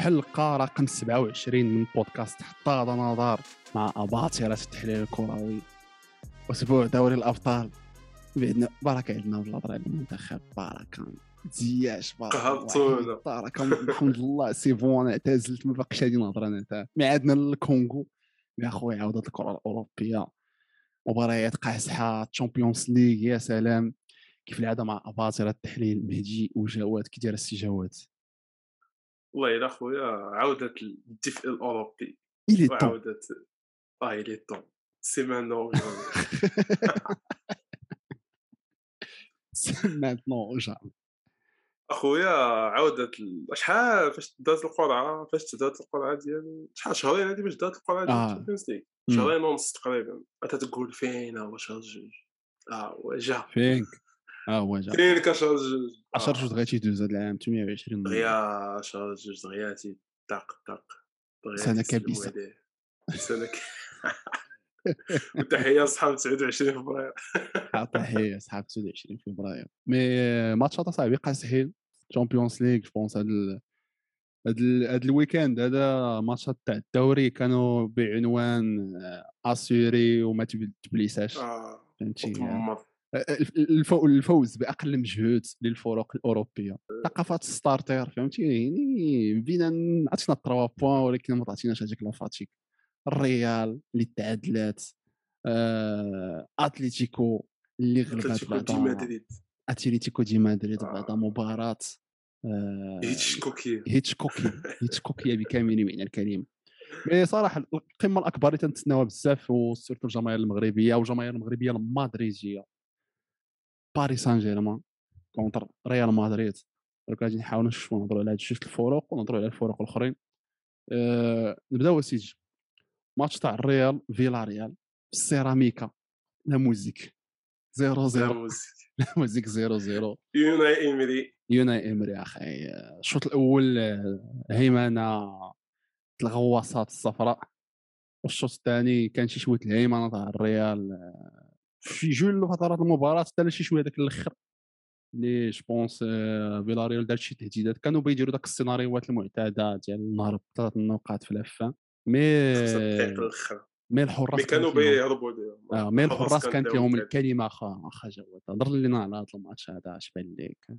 حلقة رقم 27 من بودكاست حتى هذا نظر مع أباطرة التحليل الكروي. أسبوع دوري الأبطال. بإذن بركة عندنا ولا على المنتخب. بركة زياش قهرتونا. بركة الحمد لله. c'est bon أنا اعتزلت ما باقيش هادي نهضر أنا تاع ميعادنا للكونغو يا خويا عودة الكرة الأوروبية. مباريات قاصحة. Champions League يا سلام. كيف العادة مع أباطرة التحليل؟ مهدي وجواد. كي داير السي جواد؟ والله الا خويا عودة الدفء الأوروبي إلي طون آه الي طون سي مانو مانتنون جامي أخويا عودة ال- شحال فاش دازت القرعة؟ فاش بدات القرعة ديال شحال؟ شهرين هادي باش بدات القرعة ديال آه. الشامبيونز ليغ. مم. شهرين ونص تقريبا. انت تقول فين؟ هو شهر جوج أه هو جا؟ فينك؟ آه هو جا. كان شهر جوج 10 جوج دغيا تيدوز هذا العام 820 دغيا شهر جوج دغيا تي طق طق دغيا سنة تيسلموا كبيسة. عليه. سنة ك... وتحية لصحاب 29 فبراير. تحية صحاب 29 فبراير. مي ماتشات اصاحبي قاصحين تشامبيونز ليغ جو بونس هاد هاد هاد الويكاند. هذا ماتشات تاع الدوري كانوا بعنوان آه، أسيري وما تب- تبليساش. آه. فهمتي؟ الفوز بأقل مجهود للفرق الأوروبية. ثقافات ستارتر فهمتي؟ يعني بدينا عطينا 3 بوان ولكن ما تعطيناش هذيك لافاتيك الريال اللي تعادلات آه، اتليتيكو اللي غلبات اتليتيكو دي مدريد. آه. بعدا مباراة آه، هيتشكوكي. هيتشكوكي هيتشكوكي بكامل معنى الكلمة مي صراحة القمة الأكبر اللي تنتسناوها بزاف وسيرتو الجماهير المغربية والجماهير المغربية المدريدية. باريس سان جيرمان contre ريال مدريد. دروك غادي نحاولوا نشوفوا نهضروا على هاد جوج الفروق ونهضروا على الفروق الأخرين. أه نبداو اسيدي ماتش تاع الريال فياريال السيراميكا la musique. 0 la 0 musique. la musique 0 0 يوناي ايمري يوناي امري أخي. الشوط الأول آه، هيمنة. الغواصات الصفراء. والشوط الثاني كان شي شوية الهيمنة تاع الريال آه، في جل فترات المباراة حتى شي شوية داك الأخر. اللي جوبونس فيلاريال دار شي تهديدات. كانوا بيديروا داك السيناريوهات المعتادة ديال نهرب ثلاث نقاط في الافان مي مي الحراس كانوا بيهربوا آه مي الحراس الحراس كان كانت لهم الكلمة أخا أخا جواد هضر لنا على هذا الماتش هذا اش بان لك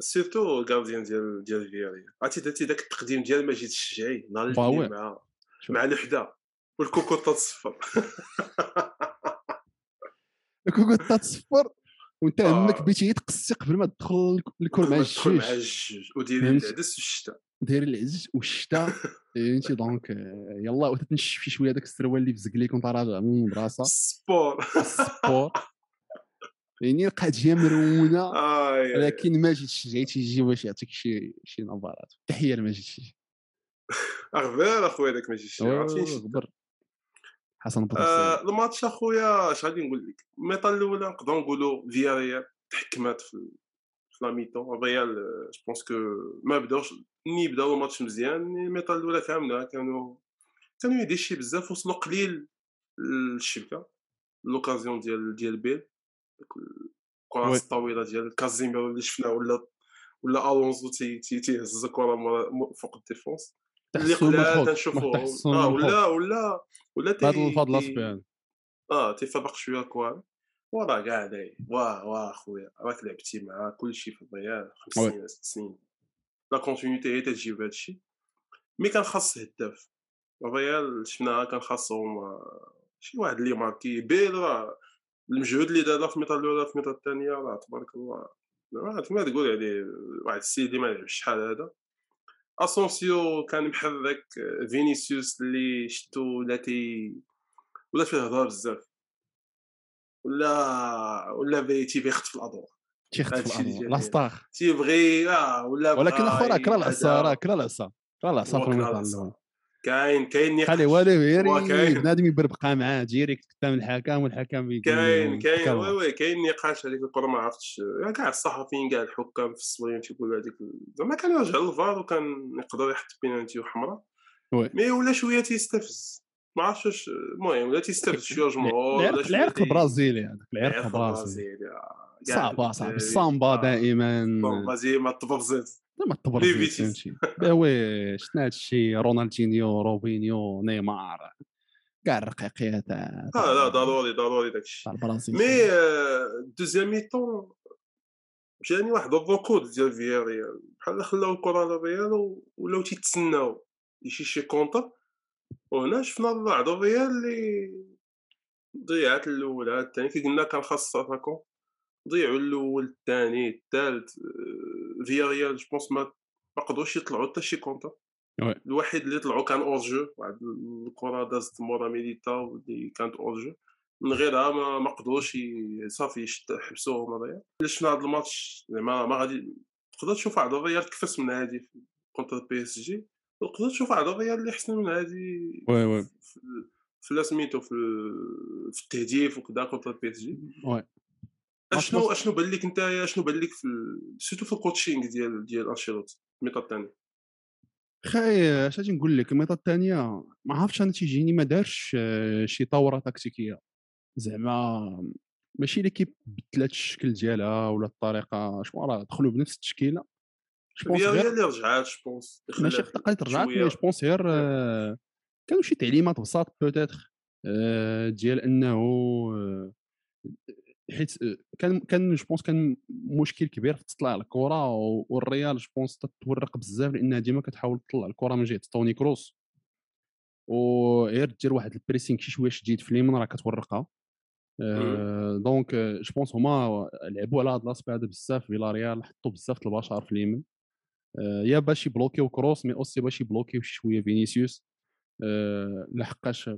سيرتو الكارديان ديال ديال فياريال. عرفتي درتي داك التقديم ديال مجيد الشجاعي نهار. مع. مع الوحدة. والكوكوطه تصفر كون كنت تصفر وانت آه. همك بغيتي يتقصي قبل ما تدخل الكل مع تدخل مع الجوج الجوج وديري؟ العدس في الشتاء. داير العز والشتاء. فهمتي؟ دونك آه، يلا شي شوية داك السروال اللي فزق ليك وانت راجع من المدرسة. السبور. السبور. يعني لقات هي مرونه آي. ولكن ماجد الشجاعي تيجي باش يعطيك شي شي نظرات تحية لماجد الشجاعي غبار أخويا داك ماشي شي عرفتي غبر حسن بوطيسي آه، الماتش أخويا اش غادي نقول لك؟ الميطا الأولى نقدروا نقولوا فيا ريال تحكمات في في لا ميتون الريال جو بونس كو ما بداوش ني بداو الماتش مزيان ني الميطا الأولى كاملة. كانوا كانوا يديشي بزاف وصلوا قليل للشبكه لوكازيون ديال ديال بيل وي. الطويله ديال كازيميرو اللي شفناه ولا ولا ألونزو تي تي تيهز الكرة فوق الديفونس. اللي تنشوفوا تحسهم آه الحوض. ولا ولا ولا هذا تي- الفضل تي- أصبي آه تيفرق شوية الكوار وراه كاع داي واه واه خويا راك لعبتي مع كلشي في الريال خمس. سنين ست سنين. لا كونتينيتي هي تجيب هادشي مي كان خاص هداف الريال شفناها كان خاصهم شي واحد اللي ماركي بيل راه المجهود اللي دار في الميطا الأولى في الميطا الثانية راه تبارك الله. راه كما تقول يعني واحد السيد اللي ما لعبش شحال هذا. أسونسيو كان محرك آه، فينيسيوس اللي شتو ولا تي ولا فيه هضره بزاف. ولا ولا بغي تيبغي يخطف الادوار تيخطف هادشي اللي الأضواء جا لا ليه. ستار تيبغي آه ولا ولكن اخو راه كرا العصا. راه كرا العصا. كرا العصا في هو كاين كاين نقاش خلي والو هو يري كاين. بنادم يبربقى معاه direct قدام الحكم والحكم كاين كاين. وي وي كاين نقاش هذيك الكرة ما عرفتش يعني كاع الصحفيين كاع الحكام في les salons تيقولوا هذيك زعما كان يرجع للفار وكان يقدر يحط بينالتي وحمراء. mais ولا شوية تيستفز ما عرفتش واش المهم ولا تيستفز شوية جمهور العرق البرازيلي هذاك العرق البرازيلي آه. صعبة صعبة. الصامبا. دائما الصامبا زي ما تبرزت ما فيتيس. فهمتي؟ oui شفنا هذا الشيء رونالدينيو روبينيو نيمار كاع الرقيقيه تاع آه لا ضروري ضروري داك تاع الشيء البرازيل mais آه، deuxième mi-temps جاني واحد الركود ديال فياريال بحال خلاو الكره للريال ولاو تيتسناو. شي شي contre وهنا شفنا بعض الريال اللي ضيعت الأول عاد الثاني كي قلنا كان خاص attaquant ضيعوا الأول الثاني الثالث. آه، فياريال je pense ما قدروش يطلعوا حتى شي contre. oui. الوحيد اللي طلعوا كان hors-jeu واحد الكرة دازت مورا ميليتا اللي كانت hors-jeu من غيرها ما, ما قدروش صافي حبسوهم الريال اللي شفنا هذا الماتش زعما ما غادي تقدر تشوف واحد الريال تكفس من هادي contre PSG تقدر تشوف واحد الريال اللي احسن من هادي oui oui في في لا سميتو في, في التهديف وكذا contre PSG أشنو أصلاً- أشنو بان لك نتايا أشنو بان لك في surtout في ال coaching ديال ديال انشيلوتي الميطا الثاني خاي أش غادي نقول لك؟ الميطا الثانية ما عرفتش أنا تيجيني ما دارش آه، شي ثوره تكتيكيه زعما ماشي l'équipe بدلات الشكل ديالها ولا الطريقة شو راه دخلوا بنفس التشكيله je pense هي اللي رجعات je pense ماشي تقلت رجعت مي غير آه، كانوا شي تعليمات بساط peut-être ديال أنه حيت آه، كان كان je pense كان مشكل كبير في تطلع الكرة والريال je pense تتورق بزاف لأنها ديما كتحاول تطلع الكرة من جهة توني كروس. وغير دير واحد ال pressing شي شوية شديد في اليمين راه كتورقها. آه، donc آه، je pense هما لعبوا على هذا l'aspect هذا بزاف فيلاريال حطوا بزاف البشر في اليمين آه، يا باش يبلوكيو كروس mais aussi باش يبلوكيو شي شوية فينيسيوس. آه، لحقاش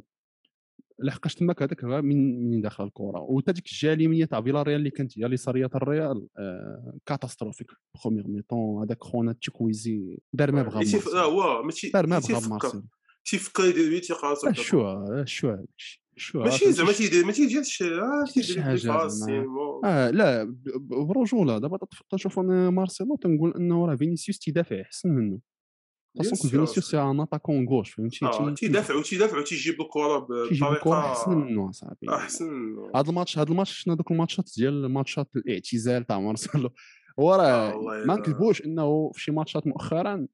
لحقاش تماك هذاك من من داخل الكرة؟ وتا ديك الجهة اليمينية تاع فيلاريال اللي كانت هي اليساريه تاع الريال آه، catastrophique première mi-temps هذاك خونا تشوكويزي دار ما بغا ب مارسيلو. هو ماشي دار ما بغا بمارسيلو تيفكر يدير بيه تيقرا آه، شو آه، شو شو ماشي زعما تيدير ما آه، شي. facilement آه لا برجوله دابا تشوف أنا مارسيلو تنقول أنه راه فينيسيوس تيدافع أحسن منه. Sûr. فينيسيوس c'est un attaquant gauche فهمتي تي- تيدافعوا تيدافعوا تيجيب الكرة بطريقة أحسن منه صاحبي أحسن منه. هذا الماتش هذا الماتش شفنا دوك الماتشات ديال ماتشات الاعتزال تاع مارسيلو هو آه راه والله ما نكذبوش إنه في شي ماتشات مؤخرا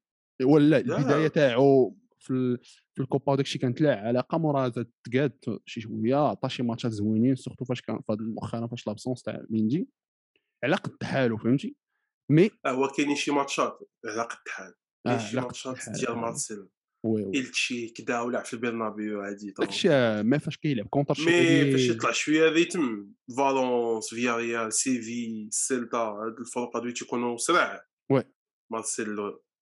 ولا لا. البداية تاعو في. في الكوبا وداك الشيء كانت لا علاقة مورا تقاد شي شوية عطى شي ماتشات زوينين surtout فاش كان في مؤخرا فاش l'absence تاع ميندي على قد حالو فهمتي مي آه، هو كاينين شي ماتشات على قد الحال آه، شي ماتشات ديال آه. مارسيلو؟ oui oui إلتشي كدا ولعب في البرنابيو عادي داك الشيء ما فاش كيلعب contre شي mais فاش يطلع شوية rythme فالونس فياريال سيفيا سيلتا هاد الفرق هادو تيكونوا سرع oui. مارسيلو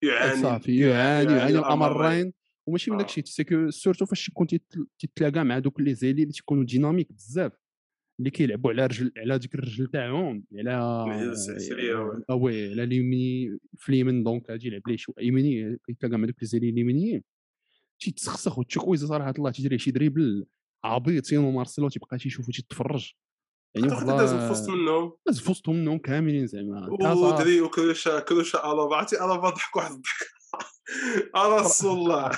يعاني صافي يعاني يعاني الأمرين. وماشي من آه. داك الشيء سيكو surtout فاش يكون تيت- تيتلاقى مع دوك les ailiers اللي تيكونوا dynamiques بزاف. اللي كيلعبوا على رجل على ديك الرجل تاعهم على oui. آه، oui على اليمني في اليمين donc غادي يلعب ليه شوية يميني كيتلاقى مع دوك les ailiers اليمينيين تيتسخسخ وتشوكويز صراحة الله تيدير شي dribbles عبيطين ومارسيلو تيبقى تيشوفو تيتفرج يعني واحد أعتقد دازو في وسط منهم داز في وسطهم منهم كاملين زعما. ودري وكروشا كروشا الابا عرفتي الابا ضحك واحد الضحك. رسول الله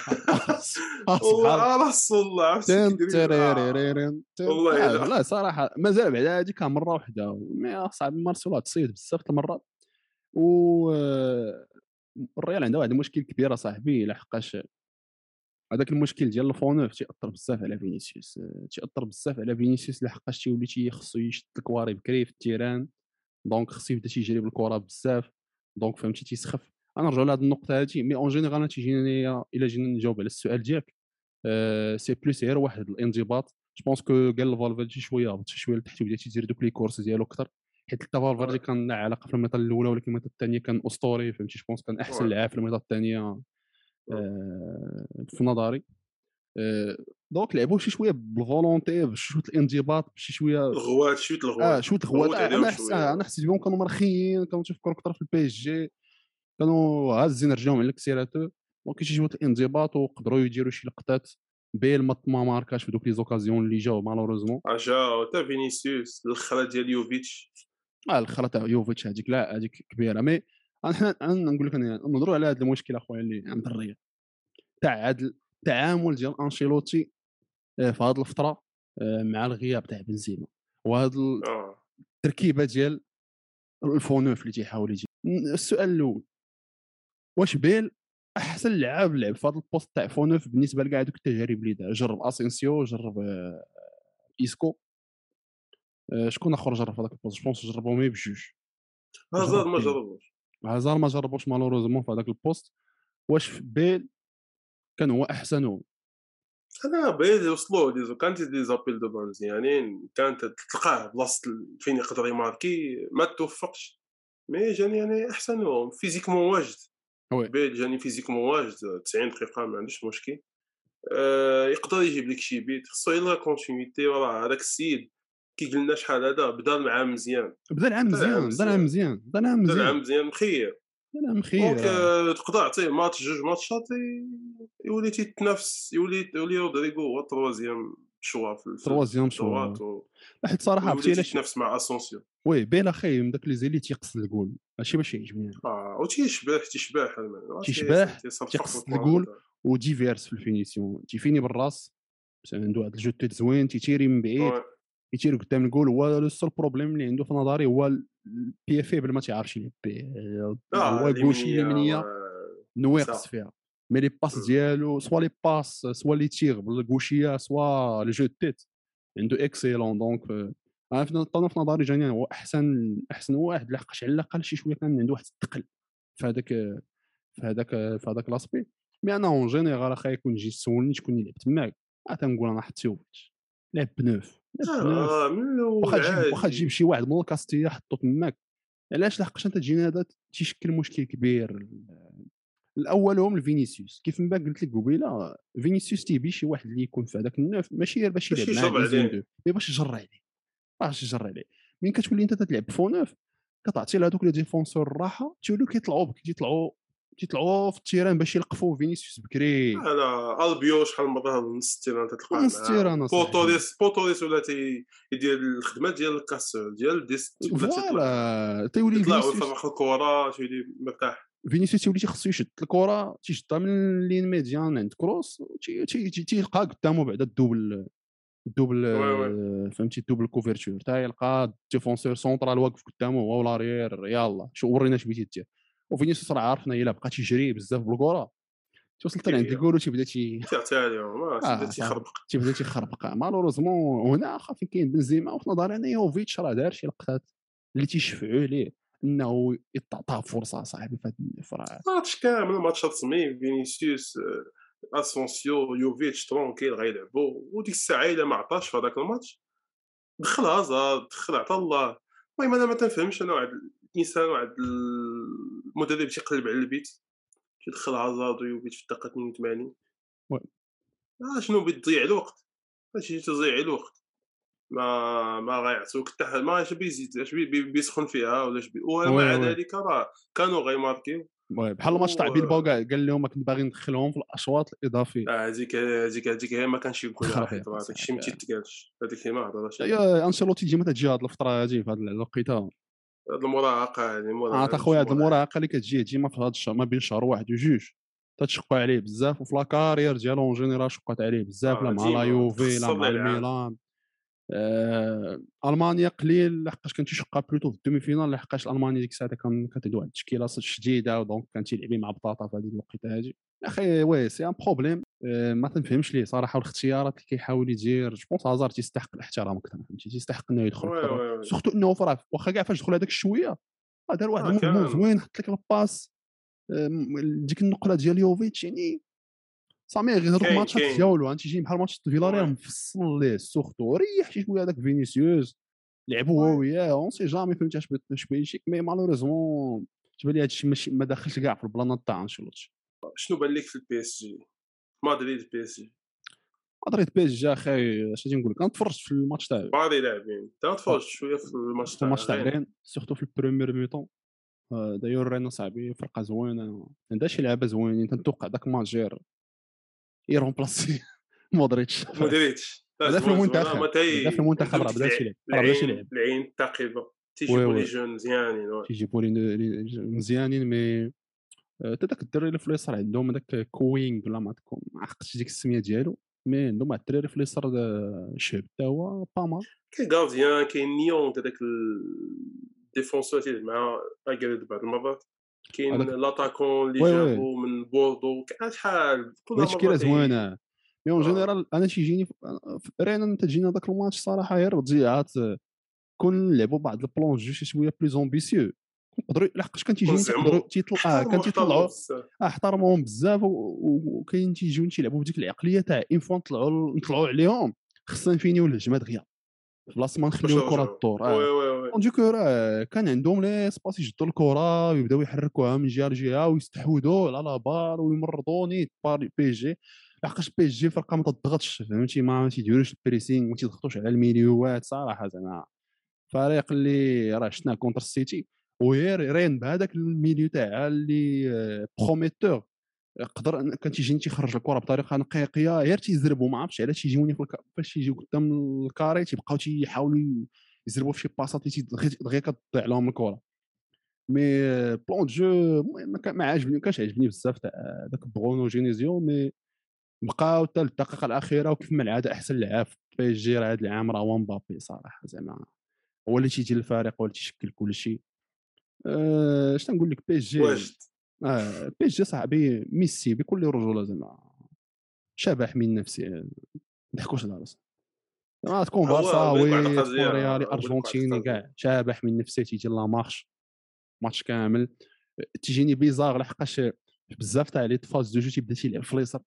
والله الله. والله. لا صراحة مازال بعدا هذيك مره واحدة mais صعب مارسيلو تصيد بزاف المرات و الريال عنده واحد المشكل كبير صاحبي لحقاش هذاك المشكل ديال ال 9 تيأثر بزاف على فينيسيوس تيأثر بزاف على فينيسيوس لحقاش تيولي تي خصو يشد الكواري بكري في ال terrain donc خصو يبدا تيجري بالكره بزاف donc فهمتي تيسخف أنا نرجعوا لهاد النقطة هادي mais en général تيجيني إلا جينا نجاوب على السؤال ديالك c'est plus غير واحد الانضباط. je pense que قال فالفيردي شي شوية هبط شي شوية لتحت وبدا تيدير دوك les courses ديالو أكثر حيت حتى فالفيردي كان له علاقه في الميطه الأولى ولكن الميطه الثانية كان أسطوري فهمتي؟ je pense كان أحسن. لاعب في الميطه الثانية آه، في نظري. آه، donc لعبوا شي شوية بال volonté بشويه الانضباط بشي شوية الغوات شوية آه الغوات شوية الغوات أنا حسيت بهم كانوا مرخيين كانوا تيفكروا أكثر في ال PSG كانوا هازين رجلهم على الكسيراتو donc شي شوية الانضباط وقدروا يديروا شي لقطات belles ما ما ماركاش في دوك les occasions اللي جاو malheureusement. جا تا فينيسيوس الاخرى ديال يوفيتش. آه الخرا تاع يوفيتش هذيك لا هذيك كبيرة. mais أنا نقول لك نهضروا على هذا المشكل أخويا اللي عند الريال تاع هذا التعامل ديال أنشيلوتي آه، في هذه الفترة آه، مع الغياب تاع بنزيما. وهذا التركيبه ديال ال faux neuf اللي تيحاول يجي. السؤال الأول. واش بيل أحسن لعاب لعب في هذا ال poste تاع faux neuf بالنسبة لكاع دوك التجارب اللي دار جرب اسينسيو جرب آه، ايسكو آه، شكون آخر جرب في هذاك ال poste؟ je pense جربهم غير بجوج. هازارد ما جرب جربوش. هازار ما جربوش malheureusement في هذاك ال poste. واش بيل كان هو أحسن أنا بغيت يوصلوا دي كانت des appels de balle مزيانين كانت تلقاه بلاصة فين يقدر يماركي ما توفقش. mais جاني يعني أحسن physiquement واجد. oui جاني physiquement واجد 90 دقيقة ما عندوش مشكل. آه، يقدر يجيب لك شي but خصو غير la continuité وراه هذاك السيد كي قلنا شحال هذا بدا مع مزيان. بدا العام بدا العام مزيان بدا العام مزيان. مزيان بدا العام مزيان. العام مزيان مخير. بدا العام donc خير آه، تقدر تعطيه ماتش جوج ماتشات يولي تيتنافس يولي يولي رودريغو هو ال troisième. choix في troisième choix الدورات و- حيت صراحة عرفتي علاش تيتنافس مع اسونسيون oui بيل أخي من داك لي زيلي تيقصد الجول ماشي باش يعجبني. آه وتيشبح تيشبح. تيشبح، الكرة الجول. و divers في ال finition تيفيني بالراس مثلا عنده واحد ال jeu de tête زوين تيتيري من بعيد oui. يتيري قدام الجول هو le seul problème اللي عنده في نظري هو ال pied faible ما تيعرفش يلعب آه هو gaucher اليمينيه و- نواقص. فيها mais les passes. ديالو soit les passes soit les tirs بال gaucher soit le jeu de tête عنده excellent donc أنا في نظ- في نظري جاني هو احسن احسن واحد لحقاش على الاقل شي شوية كان عنده واحد الثقل في هذاك في هذاك في هذاك l'aspect mais أنا en général اخا يكون جيت تسولني شكون لعبت معاك تنقول أنا حط يوفيتش لعب ب neuf واخا تجيب واخا تجيب شي واحد من الكاستيا حطو تماك علاش لحقاش انت تجيني هذا تيشكل مشكل كبير الأول هم الفينيسيوس كيف ما قلت لك قبيلة فينيسيوس تيبي شي واحد اللي يكون في هذاك ال neuf ماشي غير باش يلعب mais باش يجر عليه باش يجر عليه. من كتولي أنت تلعب faux neuf كتعطي لهذوك les défenseurs الراحه تيوليو كيطلعوا بك تيطلعوا تيطلعوا في ال terrain باش يلقفوا فينيسيوس بكري. أنا ألبيو شحال من مرة نص ال terrain تلقاه نص ال terrain. بوتوريس بوتوريس ولا يدير الخدمة ديال الكاس ديال ديس voilà تيولي يطلع فينيسيوس ويفرق الكره تيولي مرتاح. فينيسيوس تيولي تيخصو يشد الكرة تيشدها من ligne médiane عند كروس تي- تي- تي- تيلقى قدامه بعدا ال double ال double فهمتي ال double couverture تا يلقى ال défenseur central واقف قدامه هو l'arrière يلا شو ورينا اش بغيتي دير وفينيسيوس راه عارفنا الا بقى تيجري بزاف بالكرة توصل حتى عند كيبيع. الجول وتيبدا تي تعطيها لهم آه، آه، تيبدا. تيخربق تيبدا تيخربق malheureusement هنا اخا فين كاين بنزيما وفي نظري أنا يوفيتش راه دار شي لقطات اللي تيشفعوا ليه إنه يتعطى فرصة صاحبي في هذا ال neuf راه ماتش كامل ماتشات سمي فينيسيوس آه، أسونسيو يوفيتش tranquille غيلعبوا وديك الساعة إلا ما عطاش في هذاك الماتش دخل هازارد دخل عطا الله. المهم أنا ما تنفهمش أنا واحد الإنسان واحد المدرب تيقلب على ال but تيدخل هازارد ويوفيتش في الدقة 82 oui. آه شنو بتضيع الوقت؟ ماشي تضيع الوقت. ما ما غيعطوك حتى ما اش بيزيد اش بي- بي- بيسخن فيها ولا اش بي ومع. ذلك راه كانوا غيماركيو بحال الماتش تاع بيلباو كاع قال لهم كنت باغي ندخلهم في الاشواط الإضافية. آه، هذيك هذيك هذيك هي ما كانش يقول راه داكشي ما. تيتقالش. هذيك هي ما هضرش يا أنشيلوتي ديما تجي هاد الفترة هادي في هاد الوقيتة؟ هاد المراهقه هذه آه تا خويا هاد المراهقه اللي كتجي ديما في هاد الشهر ما بين شهر واحد وجوج. تتشقى عليه بزاف وفي la carrière ديالو en général شقات عليه بزاف آه، لا مع لا يوفي لا مع. الميلان. آه، ألمانيا قليل لحقاش كان تيشقى plutôt في ال demi-finale لحقاش ألمانيا ديك الساعة كان كتدو واحد التشكيله شديده و donc كان تيلعبي مع بطاطا في هذه الوقيتة يا أخي oui c'est un problème آه، ما تنفهمش ليه صراحة والاختيارات اللي كيحاول يدير je pense هازار تيستحق الاحترام أكثر فهمتي تيستحق إنه يدخل. surtout إنه فراه واخا كاع فاش دخل هذاك الشويه آه، دار واحد آه، ال mouvement كان. زوين حط لك ال passe ديك النقلة ديال يوفيتش يعني سامي غير هذوك الماتشات. ديالو انت تيجي بحال ماتش فيلاريال. مفصل ليه surtout. ريح شي شوية هذاك فينيسيوس. لعبوا هو وي. وياه on sait jamais فهمتي اش اش بيجيك mais malheureusement تبان لي هادشي ماشي ما داخلش كاع في البلانات تاع أنشيلوتي. شنو بان لك في ال PSG مدريد PSG مدريد PSG أخي اش غادي نقول لك؟ أنا تفرجت في الماتش تاع باري لاعبين تفرجت شوية في الماتش تاع الماتش تاع. رين surtout في ال première mi-temps آه، d'ailleurs رين صاحبي فرقة زوينة. عندها شي لعابه زوينين تنتوقع داك غير يرومبلاسي مودريتش مودريتش بدا في. المنتخب. بدا في المنتخب، راه بدا العين- يلعب. راه بدا يلعب. العين الثاقبه تيجيبوا. les jeunes مزيانين. تيجيبوا لي مزيانين mais حتى داك الدري اللي في اليسار عندهم هذاك كوينغ ولا ما عقلتش ديك السمية ديالو مي عندهم واحد الدراري في اليسار دا- شاب حتى هو با مال كاين غارديان كاين نيون هذاك الديفونسور تيلعب مع اكريد بعض المرات كاين لاتاكون اللي جابو من بوردو كان شحال كل كاين زوينه مي اون آه. جينيرال أنا تيجيني أنا تجيني هذاك الماتش صراحة غير تضيعات كون نلعبوا بعض البلون جو شي شوية بلوز امبيسيو نقدروا لحقاش كان تيجيني تيقدروا ونزعمو تيطلع آه كان تيطلعوا احترموهم بزاف وكاين تيجيو تيلعبوا بديك العقلية تاع une fois نطلعوا نطلعوا عليهم. خصنا نفينيو الهجمة دغيا. بلاصه ما نخليو الكرة تدور. en du coup راه كان عندهم les espaces يشدوا الكرة ويبداو يحركوها من جهة لجهة ويستحوذوا على la balle ويمرضوا نيت بي جي. لحقاش بي جي فرقة ما تضغطش فهمتي؟ ما تيديروش ال pressing ما تيضغطوش على الميليوات صراحة زعما. فريق اللي راه شفناه contre السيتي وهي رين بهذاك ال milieu تاعها اللي prometteur قدر كان تيجيني تيخرج الكرة بطريقة نقيقية غير تيزربوا ما عرفتش علاش تيجيوني. فاش يجيو قدام ال carré تيبقاو تيحاولوا يزربوا في شي باصات اللي دغيا كتضيع لهم الكرة. mais plan de jeu المهم ما عاجبني ما كانش عاجبني بزاف تاع ذاك برونو جينيزيو mais بقاو حتى الدقيقة الأخيرة وكيف ما العادة أحسن لعاب في بي إس جي راه هذا العام راه هو مبابي صراحة زعما هو اللي تيدير الفريق هو اللي تيشكل كل شيء أه اش نقول لك بي إس جي آه بي إس جي صاحبي ميسي بكل رجولة زعما شبح من نفسي ما نضحكوش على راسنا تكون لك واحد تكون ريالي نقول لك واحد ارجنتيني كاع شابح من نفسي تيجي لا مارش ماتش كامل. تيجيني بيزار لحقاش بزاف تاع لي فاز دو جو تيبدا تيلعب في اليسار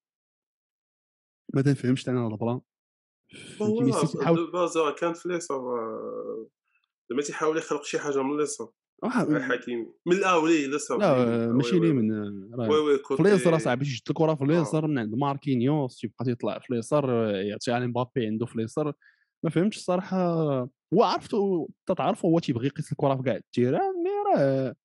ما تنفهمش أنا البلان باز راه كان في اليسار آه، زعما تيحاول يخلق شي حاجة من اليسار آه، حكيمي من الاولي اليسار لا وي ماشي لي وي من وي في اليسار كوتي صاحبي تيشد الكره في اليسار من عند ماركينيوس تيبقى تيطلع في اليسار يعطي على مبابي عنده في اليسار ما فهمتش الصراحة. هو عرفتو تعرفوا هو تيبغي يقيس الكره في كاع التيران مي راه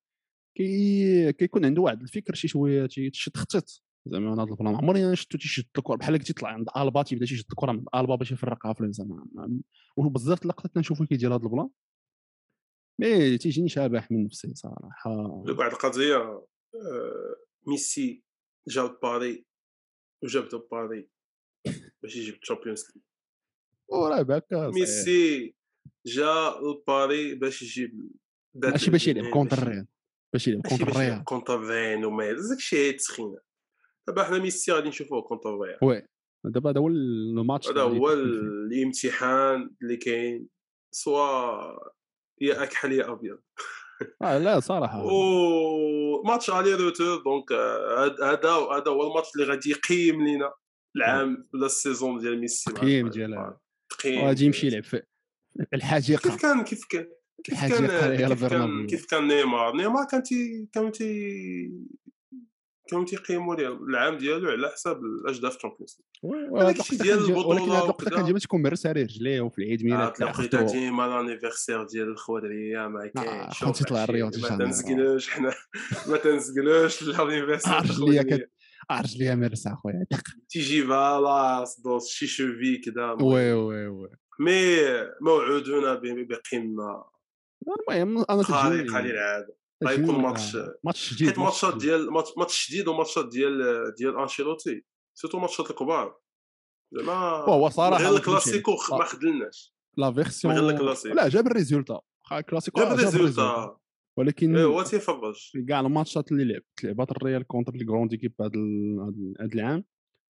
كي كيكون عنده واحد الفكر شي شوية تيشد خطيط زعما أنا هذا البلان عمري أنا شفتو تيشد الكره بحال هكا تيطلع عند ألبا تيبدا تيشد الكره من ألبا باش يفرقها في اليسار ما- ما- وبزاف اللقطات كنشوفو كيدير هذا ال plan. mais تيجيني شابح من نفسي صراحة. واحد القضية آه، ميسي جاب باري وجاب دو باري باش يجيب ال Champions League. وراه باكا صحيح. ميسي جا لباري باش يجيب ماشي باش يلعب كونتر الريال باش يلعب contre الريال. contre رين وما داكشي هي التسخينه دابا حنا ميسي غادي نشوفوه contre ريال oui دابا هذا هو الماتش هذا هو الامتحان اللي كاين soit يا اكحل يا أبيض. آه لا صراحة. وماتش aller-retour donc آه، هاد- هذا هذا هو الماتش اللي غادي يقيم لينا العام ولا ال saison ديال ميسي تقييم. ديال تقييم غادي يمشي يلعب في كيف الحديقة. كان كيف كان كيف كان كيف كان كيف كان نيمار؟ نيمار كان تي كانوا تي كانوا تيقيموا ليه العام ديالو على حساب الاهداف تشامبيونز وهذا هذاك الشيء ديال ولكن البطوله الوقت كان وكذا ديما تكون مرس عليه رجليه وفي العيد ميلاد هاد تاع الوقيته اختو ديما لانيفرسير ديال الخضريه ما آه، خاص يطلع هادشي الرياض ما جامع تنسقلوش حنا. ما تنسقلوش لانيفرسير آه رجليه رجليه مرس أخويا دق تيجيبها لاص دوس شي شوفي كذا وي وي وي. مي موعودون بقمة. المهم أنا خارقه للعاده غيكون ماتش ماتش جديد حيت ماتش ماتشات ديال ماتش جديد وماتشات ديال ديال أنشيلوتي surtout ماتشات الكبار. زعما وهو صراحة غير تكونش الكلاسيكو ما خدلناش. لا من غير version الكلاسيكو. لا جاب ال résultat. الكلاسيكو جاب الريزولتا. ولكن إيه هو تيفرج. كاع الماتشات اللي لعبت لعبات الريال contre les grandes équipes هذا هذا العام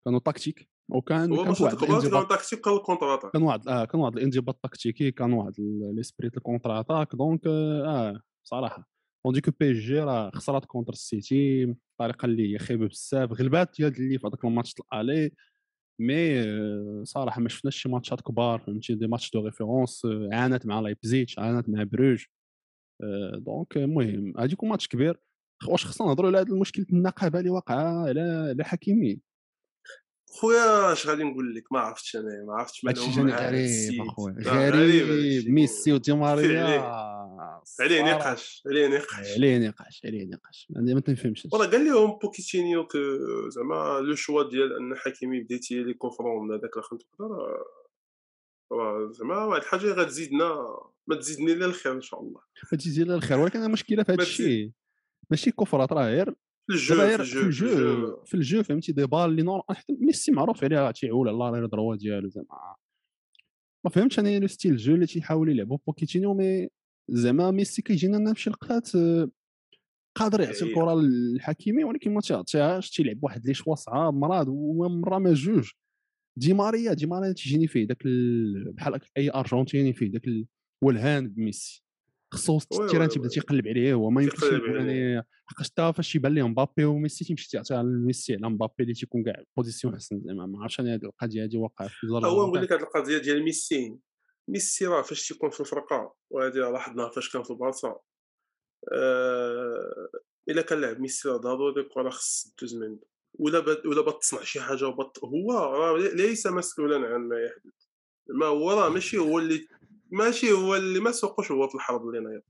كانوا tactique. وكان هو كان واحد الانضباط. tactique كانوا contre-attaque كان واحد آه كان واحد الانضباط تكتيكي كان واحد l'esprit ال contre-attaque donc آه صراحة. en du coup بي اس جي راه خسرات contre السيتي بطريقه اللي هي خايبة بزاف غلبات ديال اللي في هذاك الماتش ال aller mais آه، صراحة ما شفناش شي ماتشات كبار فهمتي؟ des matchs de référence آه، عانت مع لايبزيج عانت مع بروج آه، donc المهم غادي يكون ماتش كبير. واش خصنا نهضروا على هذا المشكل النقابة اللي واقعة على على حكيمي. خويا اش غادي نقول لك؟ ما عرفتش أنا ما عرفتش ما هادشي هاد غريب أخويا. غريب. ميسي ودي ماريا. عليه نقاش عليه نقاش. عليه نقاش عليه نقاش. ما تنفهمش والله قال لهم بوكيتينيو زعما لو شوا ديال أن حكيمي بديتي لي كونفرون من هذاك الأخر تقدر راه زعما واحد الحاجة غتزيدنا ما تزيدني إلا الخير إن شاء الله. هادشي ديال الخير ولكن المشكلة في هذا ما. الشيء ماشي كفرات راه غير في الجو في الجو في فهمتي؟ دي بال اللي نور حتى ميسي معروف عليه تيعول على لا دروا ديالو زعما. ما فهمتش أنا le style jeu اللي تيحاول يلعبوا بوكيتينيو mais زعما ميسي كيجينا لنا في شي لقطات آه، قادر يعطي. الكرة للحكيمي ولكن ما تيعطيهاش تيلعب واحد les choix صعاب مراد ومره ما جوج دي ماريا دي ماريا تيجيني فيه داك ال- بحال أي أرجنتيني فيه داك الولهان بميسي خصو ال terrain تيبدا. تيقلب عليه هو ما يمكنش. يعني حقاش حتى فاش تيبان ليه مبابي وميسي تيمشي تيعطيها لميسي على مبابي اللي تيكون كاع position احسن زعما ما عرفتش أنا هذه القضية هذه واقعة في بزاف هو نقول. لك هذه القضية ديال ميسي ميسي راه فاش تيكون في الفرقة وهذه لاحظناها فاش كان في البارسا. آه، إلا كان لعب ميسي راه ضروري الكره خص دوز منه. ولا بد ولا بغات تصنع شي حاجة وبط هو راه ليس مسؤولا عن ما يحدث. ما هو راه ماشي هو اللي ماشي هو اللي ما سوقوش هو في الحرب اللي نايض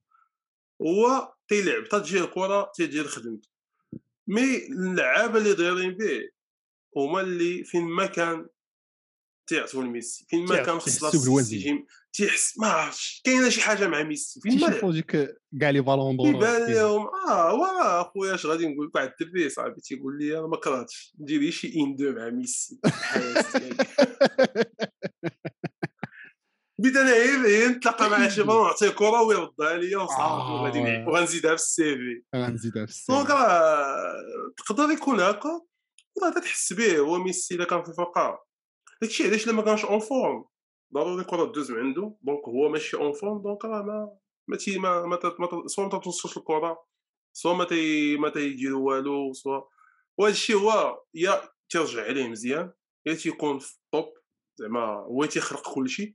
هو تيلعب تجي الكرة تيدير خدمته mais اللعابة اللي دايرين به هما اللي فين ما كان تيعطيو لميسي فين ما كان خص. تيجي تيحس ما عرفتش كاينة شي حاجة مع ميسي فين ما تيشوفوا ديك كاع les ballons d'or يبان لهم آه وراه اخويا اش غادي نقول؟ لك واحد الدري صاحبي تيقول لي أنا ما كرهتش. ندير لي شي une deux مع ميسي. بديت أنا غير نتلاقى مع شي بلون نعطيه كرة ويردها ليا وصافي آه. وغادي وغنزيدها في ال CV. غنزيدها في دونك السير راه تقدر يكون هكا وراه تحس به هو ميسي إلا كان في الفرقه داكشي علاش لما كانش اون فورم ضروري الكره دوز من عنده دونك هو ماشي اون فورم دونك راه ما ما تي ما ما, ما سوا ما توصلش الكره سوا ما تي ما تيديروا والو سوا وهذا الشيء هو يا تيرجع عليه مزيان يا تيكون في الطوب زعما هو تيخرق كل شيء.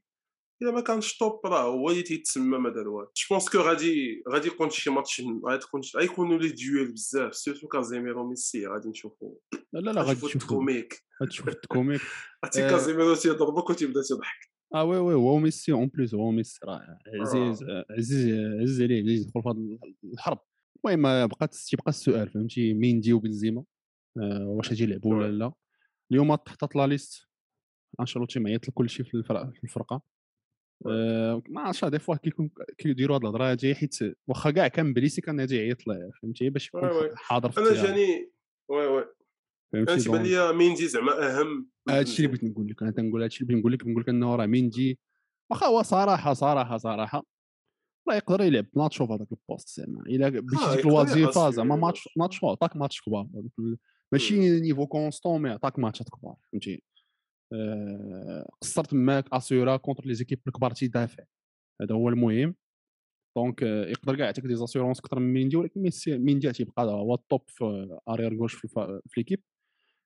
الا ما كانش طوب راه هو اللي تيتسمى ما دار والو جو بونس كو غادي غادي يكون شي ماتش غادي تكون غيكونوا les duels بزاف surtout كازيميرو ميسي غادي نشوفوا لا لا غادي نشوفوا تشوف التكوميك غادي تشوف ال comique عرفتي آه. كازيميرو تيضربك وتيبدا تيضحك آه oui oui هو ميسي en plus هو ميسي راه عزيز عزيز عزيز عليه عزيز يدخل في هذه الحرب المهم بقات تيبقى السؤال فهمتي ميندي وبنزيما آه واش غادي يلعبوا ولا. لا اليوم تحطت la liste انشيلوتي معيط لكل شيء في الفرقه آه ما عرفتش des fois كيكون كيديروا هاد الهضرة هادي حيت واخا كاع كان blessé كان غادي يعيط له فهمتي؟ باش يكون. حاضر في أنا جاني oui oui. أنا فهمتي تيبان لي ميندي زعما أهم هادشي اللي. بغيت نقول لك أنا تنقول هادشي اللي بغيت نقول لك نقول لك إنه راه ميندي. واخا هو صراحة صراحة صراحة راه يقدر يلعب ماتش في هذاك ال poste زعما. إلا بشي آه، ديك الوظيفة زعما. ماتش ماتش عطاك ماتش كبار. ماشي niveau constant mais عطاك ماتشات كبار فهمتي؟ آه، قصر تماك اسيورا كونتر لي زيكيب الكبار تيدافع هذا هو المهم. دونك آه، يقدر كاع يعطيك دي زاسيورونس أكثر من ميندي ولكن ميندي تيبقى هو التوب في ارير غوش في, ليكيب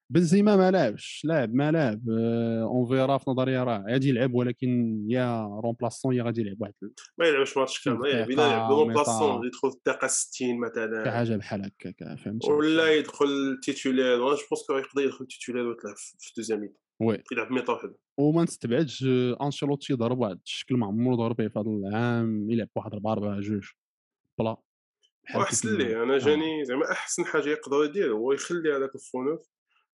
بنزيما ما لعبش لاعب ما لعب. اون فيرا في نظري راه غادي يلعب ولكن يا رومبلاسون يا غادي يلعب واحد ما يلعبش ماتش كامل. يلعب الا دقيقة، لعب لو ميطا. بلاسون يدخل في الدقيقة 60 شي مثلا حاجة بحال هكاك فهمتي؟ ولا يدخل تيتولير وأنا جو بونس كو يقدر يدخل تيتولير ويطلع في دوزيام وي يلعب ميتا وحده وما نستبعدش آه، أنشيلوتي ضرب واحد الشكل ما عمرو ضرب به في هذا العام يلعب بواحد 4 4 2 بلا كيف ليه أنا آه. جاني زعما أحسن حاجة يقدر يدير هو يخلي هذاك الفونوف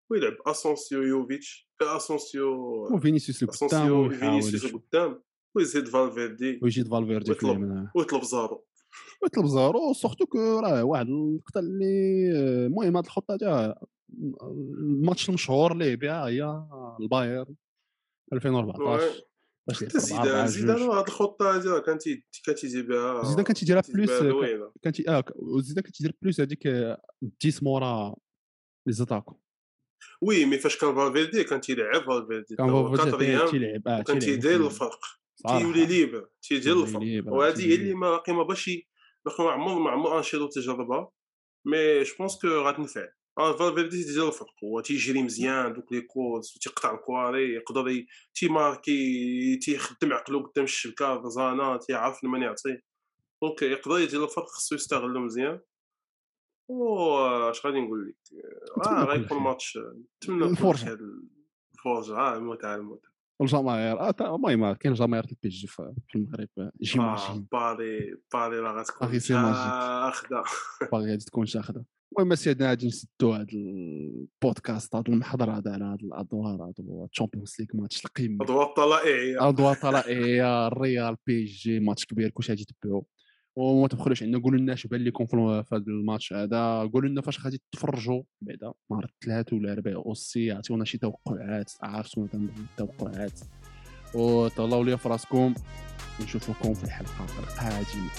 ويلعب أسونسيو يوفيتش أسونسيو وفينيسيوس قدام أسونسيو ويحاول فينيسيوس يشوف. قدام ويزيد فالفيردي ويجي فالفيردي في ويطلب. ويطلب زارو ويطلب زارو سورتو كو راه واحد اللقطه اللي آه، المهم هاد الخطة تاع الماتش المشهور اللي بها هي الباير 2014 باش حتى يلعب 4 زيدان 4 زيدان هاد الخطه هادي راه كان تي- كان تيجي بها زيدان كان تيديرها بلوس كان تي آه وزيدان كان تيدير بلوس هذيك 10 مورا لي زاتاكو وي مي فاش كان فالفيردي كان تيلعب فالفيردي كان فالفيردي تيلعب آه تيلعب تيدير الفرق. تيولي libre تيدير الفرق. وهذه هي اللي ما باقي ما باش ما عمر ما عمر أنشيلوتي جربها mais je pense que غتنفع. فالفيردي تيدير الفرق. هو تيجري مزيان دوك les courses وتيقطع الكواري يقدر تيماركي تيخدم عقلو قدام الشبكة زانا تيعرف لمن يعطي. donc يقدر يدير الفرق خصو يستغلو مزيان. و اش غادي نقول لك؟ آه غيكون. ماتش نتمنى خير. الفرجه آه المتعة المتعة. والجماهير آه، تا- المهم كاين جماهير ال PSG في المغرب. آه، آه باري باري راه غتكون باغي غادي تكون شاخدة. المهم سيدنا غادي نسدو هذا البودكاست هذا المحضر هذا على هذه الادوار هذا ال Champions League ماتش القمة. الادوار الطلائعيه الادوار الطلائعيه الريال PSG ماتش كبير كلشي غادي يتبعوا وما تبخلوش عندنا قولوا لنا اش بان لكم في هذا الماتش هذا. قولوا لنا فاش غادي تفرجوا بعدا نهار الثلاث ولا الاربعاء aussi عطيونا شي توقعات تنبغيو التوقعات وتهلاو ليا في راسكم ونشوفكم في الحلقة القادمة.